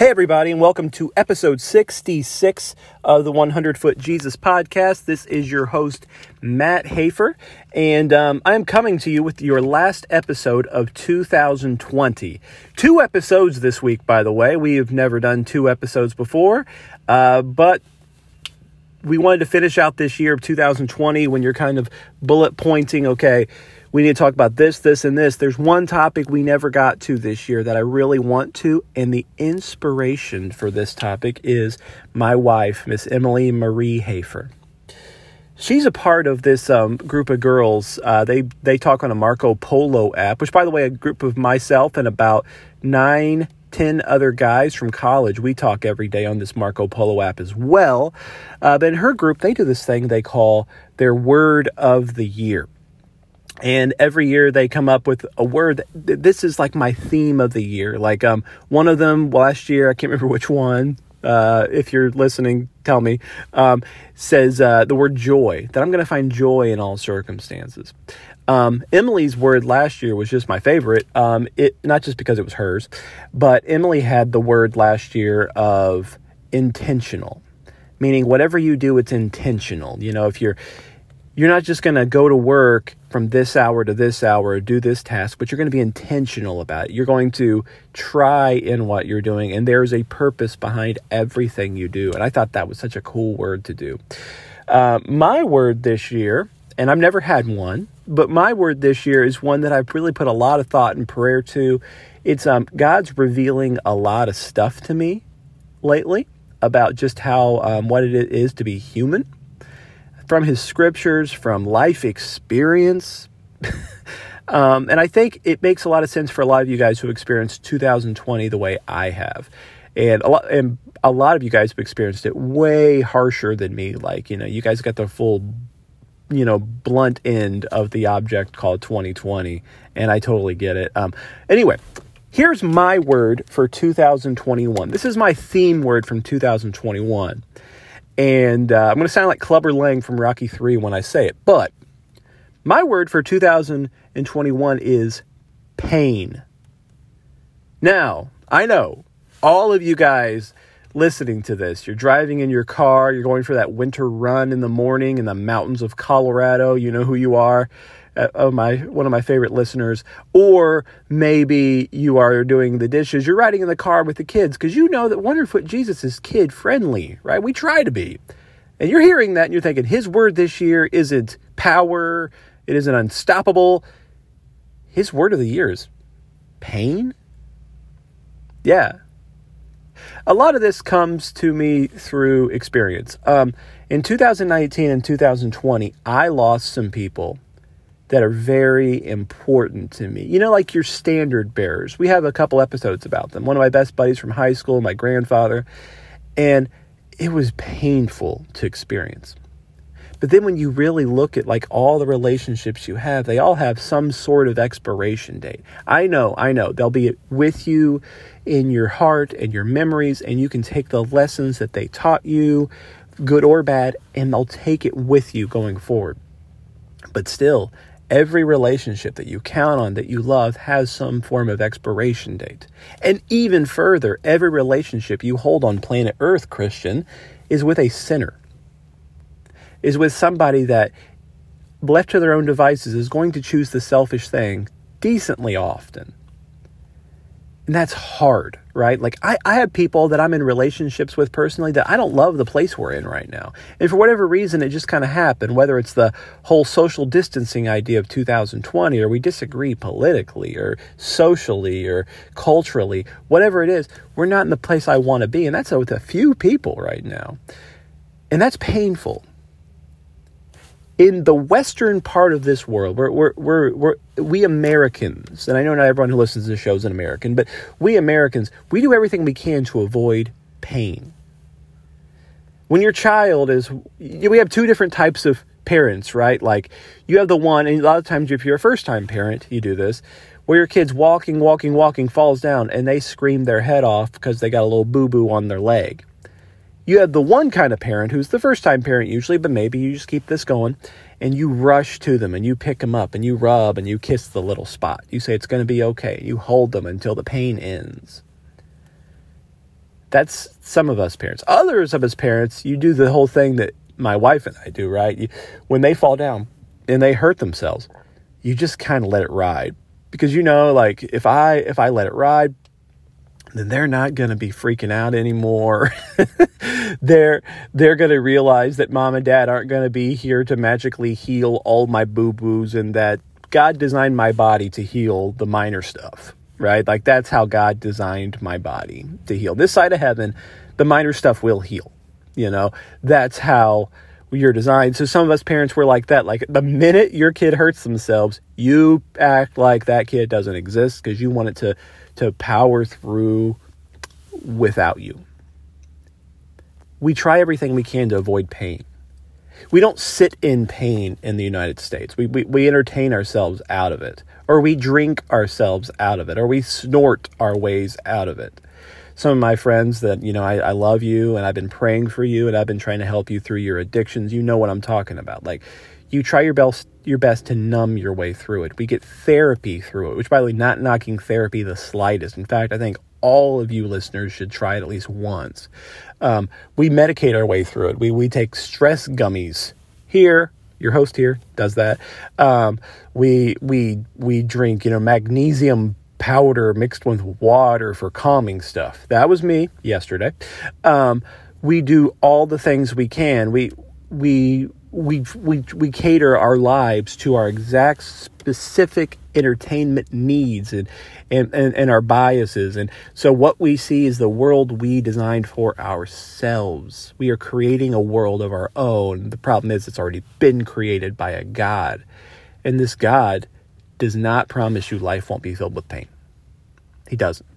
Hey, everybody, and welcome to episode 66 of the 100 Foot Jesus podcast. This is your host, Matt Hafer, and um, I am coming to you with your last episode of 2020. Two episodes this week, by the way. We have never done two episodes before, uh, but we wanted to finish out this year of 2020 when you're kind of bullet pointing, okay we need to talk about this, this, and this. There's one topic we never got to this year that I really want to, and the inspiration for this topic is my wife, Miss Emily Marie Hafer. She's a part of this um, group of girls. Uh, they they talk on a Marco Polo app, which, by the way, a group of myself and about nine, ten other guys from college. We talk every day on this Marco Polo app as well. Uh, but in her group, they do this thing they call their word of the year. And every year they come up with a word. that, This is like my theme of the year. Like um, one of them last year, I can't remember which one. Uh, if you're listening, tell me. Um, says uh, the word joy. That I'm going to find joy in all circumstances. Um, Emily's word last year was just my favorite. Um, it not just because it was hers, but Emily had the word last year of intentional, meaning whatever you do, it's intentional. You know, if you're you're not just going to go to work from this hour to this hour, do this task, but you're going to be intentional about it. You're going to try in what you're doing, and there's a purpose behind everything you do. And I thought that was such a cool word to do. Uh, my word this year, and I've never had one, but my word this year is one that I've really put a lot of thought and prayer to. It's um, God's revealing a lot of stuff to me lately about just how um, what it is to be human from his scriptures, from life experience. um, and I think it makes a lot of sense for a lot of you guys who experienced 2020 the way I have. And a lot, and a lot of you guys have experienced it way harsher than me. Like, you know, you guys got the full, you know, blunt end of the object called 2020. And I totally get it. Um, anyway, here's my word for 2021. This is my theme word from 2021. And uh, I'm going to sound like Clubber Lang from Rocky 3 when I say it. But my word for 2021 is pain. Now, I know all of you guys listening to this, you're driving in your car, you're going for that winter run in the morning in the mountains of Colorado. You know who you are uh, my one of my favorite listeners, or maybe you are doing the dishes. You're riding in the car with the kids because you know that 100 Foot Jesus is kid friendly, right? We try to be, and you're hearing that and you're thinking His word this year isn't power, it isn't unstoppable. His word of the year is pain. Yeah, a lot of this comes to me through experience. Um, in 2019 and 2020, I lost some people that are very important to me. You know, like your standard bearers. We have a couple episodes about them. One of my best buddies from high school, my grandfather, and it was painful to experience. But then when you really look at like all the relationships you have, they all have some sort of expiration date. I know, I know. They'll be with you in your heart and your memories, and you can take the lessons that they taught you, good or bad, and they'll take it with you going forward. But still, Every relationship that you count on, that you love, has some form of expiration date. And even further, every relationship you hold on planet Earth, Christian, is with a sinner, is with somebody that, left to their own devices, is going to choose the selfish thing decently often. And that's hard, right? Like, I, I have people that I'm in relationships with personally that I don't love the place we're in right now. And for whatever reason, it just kind of happened, whether it's the whole social distancing idea of 2020, or we disagree politically, or socially, or culturally, whatever it is, we're not in the place I want to be. And that's with a few people right now. And that's painful in the western part of this world, we're, we're, we're, we're, we Americans, and I know not everyone who listens to the show is an American, but we Americans, we do everything we can to avoid pain. When your child is, we have two different types of parents, right? Like you have the one, and a lot of times if you're a first time parent, you do this, where your kid's walking, walking, walking, falls down, and they scream their head off because they got a little boo boo on their leg. You have the one kind of parent who's the first time parent usually, but maybe you just keep this going and you rush to them and you pick them up and you rub and you kiss the little spot. You say it's going to be okay. You hold them until the pain ends. That's some of us parents. Others of us parents, you do the whole thing that my wife and I do, right? You, when they fall down and they hurt themselves, you just kind of let it ride because you know, like if I if I let it ride, then they're not going to be freaking out anymore. they're they're going to realize that mom and dad aren't going to be here to magically heal all my boo-boos and that God designed my body to heal the minor stuff, right? Like that's how God designed my body to heal. This side of heaven, the minor stuff will heal. You know, that's how you're designed. So some of us parents were like that. Like the minute your kid hurts themselves, you act like that kid doesn't exist because you want it to to power through without you. We try everything we can to avoid pain. We don't sit in pain in the United States. We, we, we entertain ourselves out of it, or we drink ourselves out of it, or we snort our ways out of it some of my friends that, you know, I, I love you and I've been praying for you and I've been trying to help you through your addictions. You know what I'm talking about. Like, you try your best your best to numb your way through it. We get therapy through it, which by the way, not knocking therapy the slightest. In fact, I think all of you listeners should try it at least once. Um, we medicate our way through it. We we take stress gummies here. Your host here does that. Um, we we we drink you know magnesium powder mixed with water for calming stuff. That was me yesterday. Um, we do all the things we can. We we we we we cater our lives to our exact specific entertainment needs and, and, and, and our biases. And so what we see is the world we designed for ourselves. We are creating a world of our own. The problem is it's already been created by a God. And this God does not promise you life won't be filled with pain. He doesn't.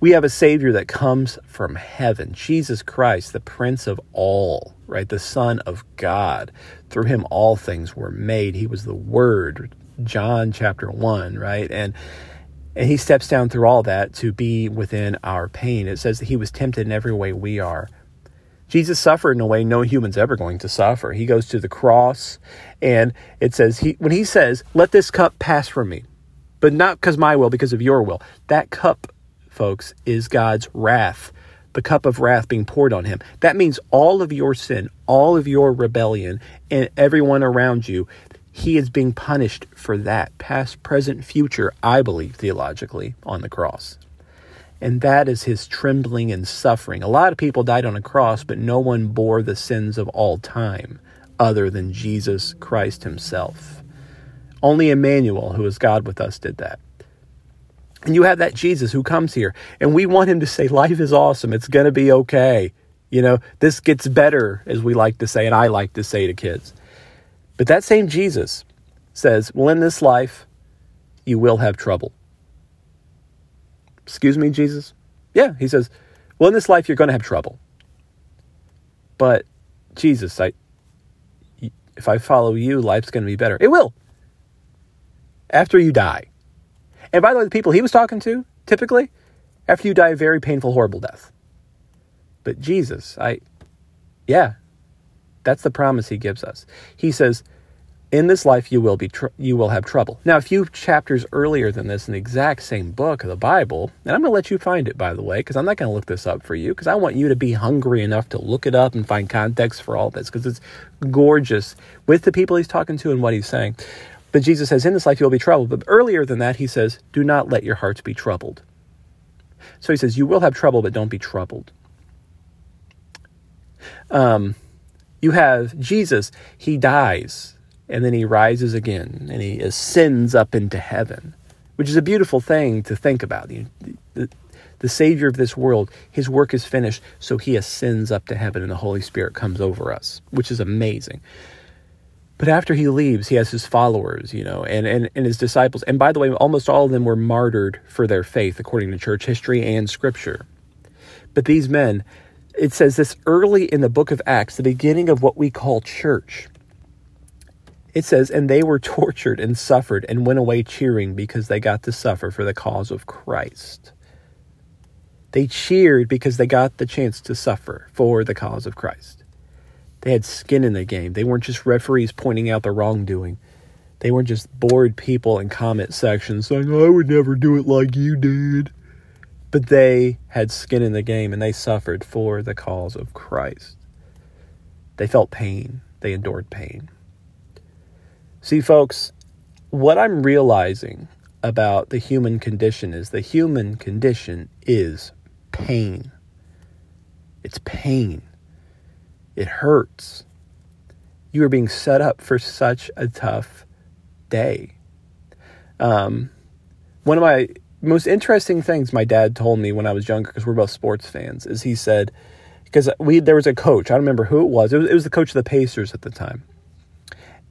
We have a Savior that comes from heaven, Jesus Christ, the Prince of all, right? The Son of God. Through him, all things were made. He was the Word, John chapter 1, right? And and he steps down through all that to be within our pain. It says that he was tempted in every way we are. Jesus suffered in a way no human's ever going to suffer. He goes to the cross, and it says he when he says, "Let this cup pass from me," but not because my will, because of your will. That cup, folks, is God's wrath, the cup of wrath being poured on him. That means all of your sin, all of your rebellion, and everyone around you, he is being punished for that, past, present, future, I believe, theologically, on the cross. And that is his trembling and suffering. A lot of people died on a cross, but no one bore the sins of all time other than Jesus Christ himself. Only Emmanuel, who is God with us, did that. And you have that Jesus who comes here, and we want him to say, Life is awesome. It's going to be okay. You know, this gets better, as we like to say, and I like to say to kids. But that same Jesus says, Well, in this life, you will have trouble. Excuse me, Jesus? Yeah, he says, Well, in this life, you're going to have trouble. But Jesus, I, if I follow you, life's going to be better. It will after you die. And by the way, the people he was talking to, typically, after you die a very painful, horrible death. But Jesus, I, yeah, that's the promise he gives us. He says, in this life you will be tr- you will have trouble. Now, a few chapters earlier than this, in the exact same book of the Bible, and I'm going to let you find it, by the way, because I'm not going to look this up for you, because I want you to be hungry enough to look it up and find context for all this, because it's gorgeous with the people he's talking to and what he's saying. But Jesus says, In this life you'll be troubled. But earlier than that, he says, Do not let your hearts be troubled. So he says, You will have trouble, but don't be troubled. Um, you have Jesus, he dies, and then he rises again, and he ascends up into heaven, which is a beautiful thing to think about. The, the, the Savior of this world, his work is finished, so he ascends up to heaven, and the Holy Spirit comes over us, which is amazing. But after he leaves, he has his followers, you know, and, and, and his disciples. And by the way, almost all of them were martyred for their faith, according to church history and scripture. But these men, it says this early in the book of Acts, the beginning of what we call church. It says, and they were tortured and suffered and went away cheering because they got to suffer for the cause of Christ. They cheered because they got the chance to suffer for the cause of Christ. They had skin in the game. They weren't just referees pointing out the wrongdoing. They weren't just bored people in comment sections saying, oh, I would never do it like you did. but they had skin in the game and they suffered for the cause of Christ. They felt pain, they endured pain. See, folks, what I'm realizing about the human condition is the human condition is pain. It's pain. It hurts. You are being set up for such a tough day. Um, one of my most interesting things my dad told me when I was younger, because we're both sports fans, is he said, because we there was a coach, I don't remember who it was. It was, it was the coach of the Pacers at the time,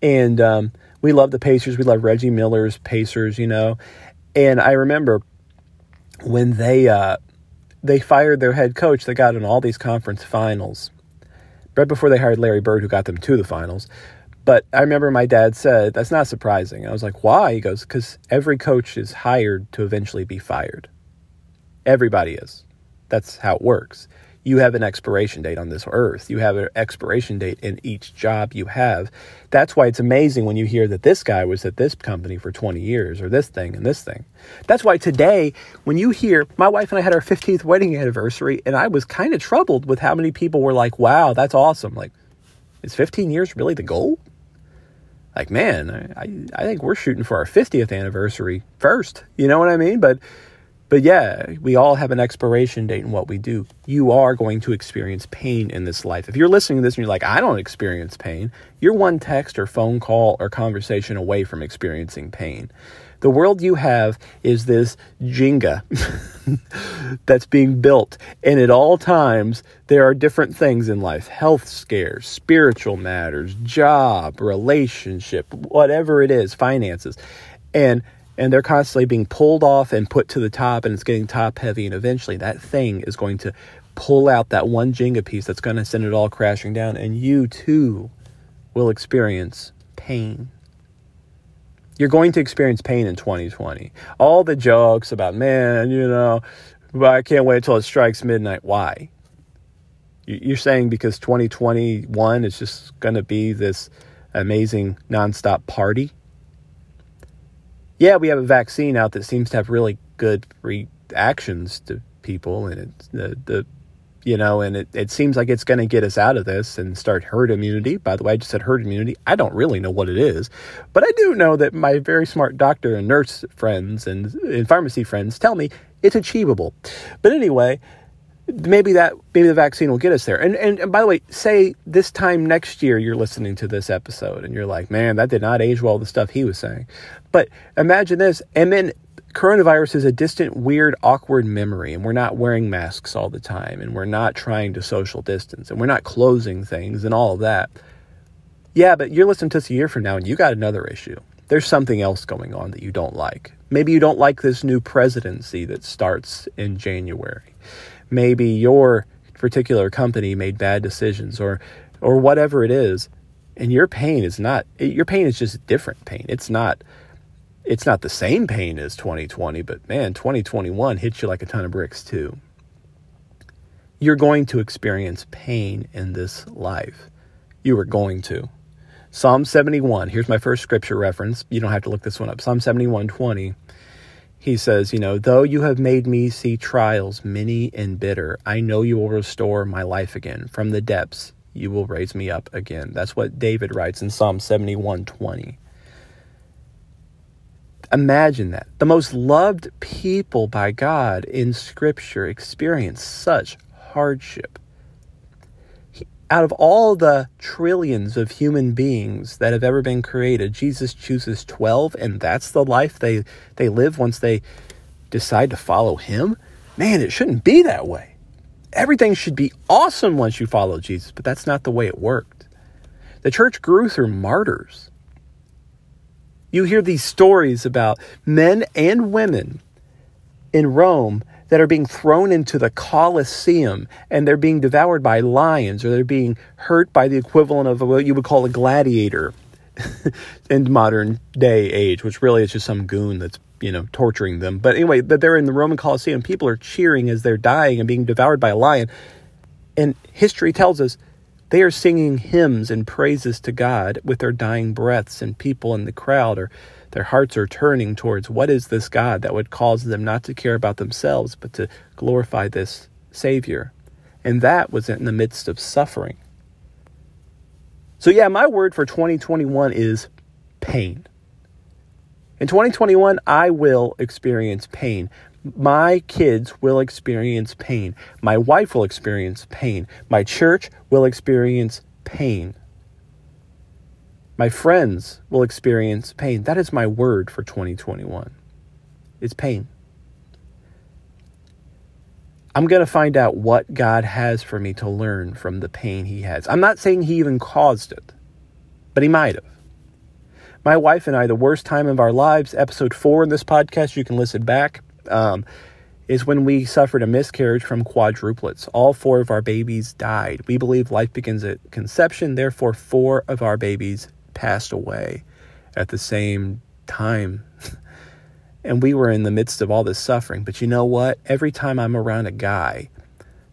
and um, we love the Pacers. We love Reggie Miller's Pacers, you know, and I remember when they uh, they fired their head coach, they got in all these conference finals. Right before they hired Larry Bird, who got them to the finals. But I remember my dad said, That's not surprising. I was like, Why? He goes, Because every coach is hired to eventually be fired. Everybody is. That's how it works you have an expiration date on this earth. You have an expiration date in each job you have. That's why it's amazing when you hear that this guy was at this company for 20 years or this thing and this thing. That's why today, when you hear my wife and I had our 15th wedding anniversary, and I was kind of troubled with how many people were like, wow, that's awesome. Like, is 15 years really the goal? Like, man, I, I think we're shooting for our 50th anniversary first. You know what I mean? But but yeah, we all have an expiration date in what we do. You are going to experience pain in this life. If you're listening to this and you're like, I don't experience pain, you're one text or phone call or conversation away from experiencing pain. The world you have is this Jenga that's being built. And at all times, there are different things in life health scares, spiritual matters, job, relationship, whatever it is, finances. And and they're constantly being pulled off and put to the top and it's getting top heavy and eventually that thing is going to pull out that one jenga piece that's going to send it all crashing down and you too will experience pain. You're going to experience pain in 2020 all the jokes about man you know i can't wait until it strikes midnight. Why? You're saying because 2021 is just going to be this amazing nonstop party yeah, we have a vaccine out that seems to have really good reactions to people, and it's the the you know, and it, it seems like it's going to get us out of this and start herd immunity. By the way, I just said herd immunity. I don't really know what it is, but I do know that my very smart doctor and nurse friends and, and pharmacy friends tell me it's achievable. But anyway, maybe that maybe the vaccine will get us there. And, and and by the way, say this time next year you're listening to this episode and you're like, man, that did not age well. The stuff he was saying, but imagine this, and then coronavirus is a distant, weird, awkward memory, and we're not wearing masks all the time, and we're not trying to social distance, and we're not closing things, and all of that. Yeah, but you're listening to this a year from now, and you got another issue. There's something else going on that you don't like. Maybe you don't like this new presidency that starts in January maybe your particular company made bad decisions or or whatever it is and your pain is not your pain is just different pain. It's not it's not the same pain as 2020 but man 2021 hits you like a ton of bricks too. You're going to experience pain in this life. You are going to. Psalm 71 here's my first scripture reference. You don't have to look this one up. Psalm 71 20 he says, You know, though you have made me see trials many and bitter, I know you will restore my life again. From the depths, you will raise me up again. That's what David writes in Psalm 71 20. Imagine that. The most loved people by God in Scripture experience such hardship out of all the trillions of human beings that have ever been created, Jesus chooses 12 and that's the life they they live once they decide to follow him? Man, it shouldn't be that way. Everything should be awesome once you follow Jesus, but that's not the way it worked. The church grew through martyrs. You hear these stories about men and women in Rome that are being thrown into the Colosseum and they're being devoured by lions or they're being hurt by the equivalent of what you would call a gladiator in modern day age, which really is just some goon that's you know torturing them. But anyway, that they're in the Roman Colosseum, people are cheering as they're dying and being devoured by a lion. And history tells us they are singing hymns and praises to God with their dying breaths, and people in the crowd are their hearts are turning towards what is this God that would cause them not to care about themselves, but to glorify this Savior. And that was in the midst of suffering. So, yeah, my word for 2021 is pain. In 2021, I will experience pain. My kids will experience pain. My wife will experience pain. My church will experience pain. My friends will experience pain. That is my word for 2021. It's pain. I'm going to find out what God has for me to learn from the pain He has. I'm not saying He even caused it, but He might have. My wife and I, the worst time of our lives, episode four in this podcast, you can listen back, um, is when we suffered a miscarriage from quadruplets. All four of our babies died. We believe life begins at conception, therefore, four of our babies passed away at the same time. and we were in the midst of all this suffering. But you know what? Every time I'm around a guy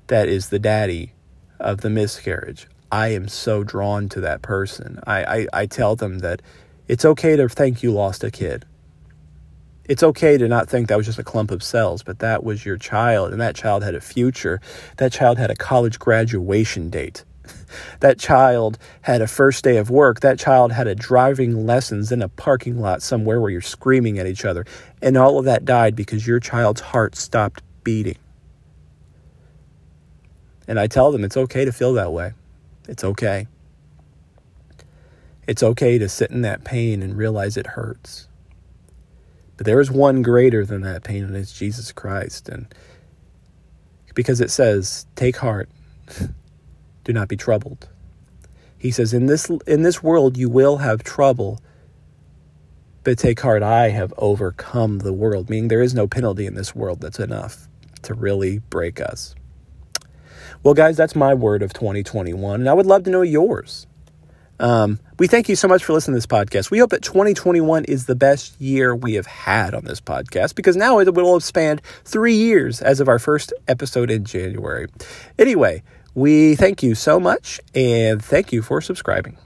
that is the daddy of the miscarriage, I am so drawn to that person. I, I, I tell them that it's okay to think you lost a kid. It's okay to not think that was just a clump of cells, but that was your child, and that child had a future. That child had a college graduation date. That child had a first day of work. That child had a driving lessons in a parking lot somewhere where you're screaming at each other. And all of that died because your child's heart stopped beating. And I tell them it's okay to feel that way. It's okay. It's okay to sit in that pain and realize it hurts. But there is one greater than that pain, and it's Jesus Christ. And because it says, Take heart, do not be troubled. He says, In this in this world you will have trouble, but take heart, I have overcome the world. Meaning there is no penalty in this world that's enough to really break us. Well, guys, that's my word of 2021, and I would love to know yours. Um, we thank you so much for listening to this podcast. We hope that 2021 is the best year we have had on this podcast because now it will have spanned three years as of our first episode in January. Anyway, we thank you so much and thank you for subscribing.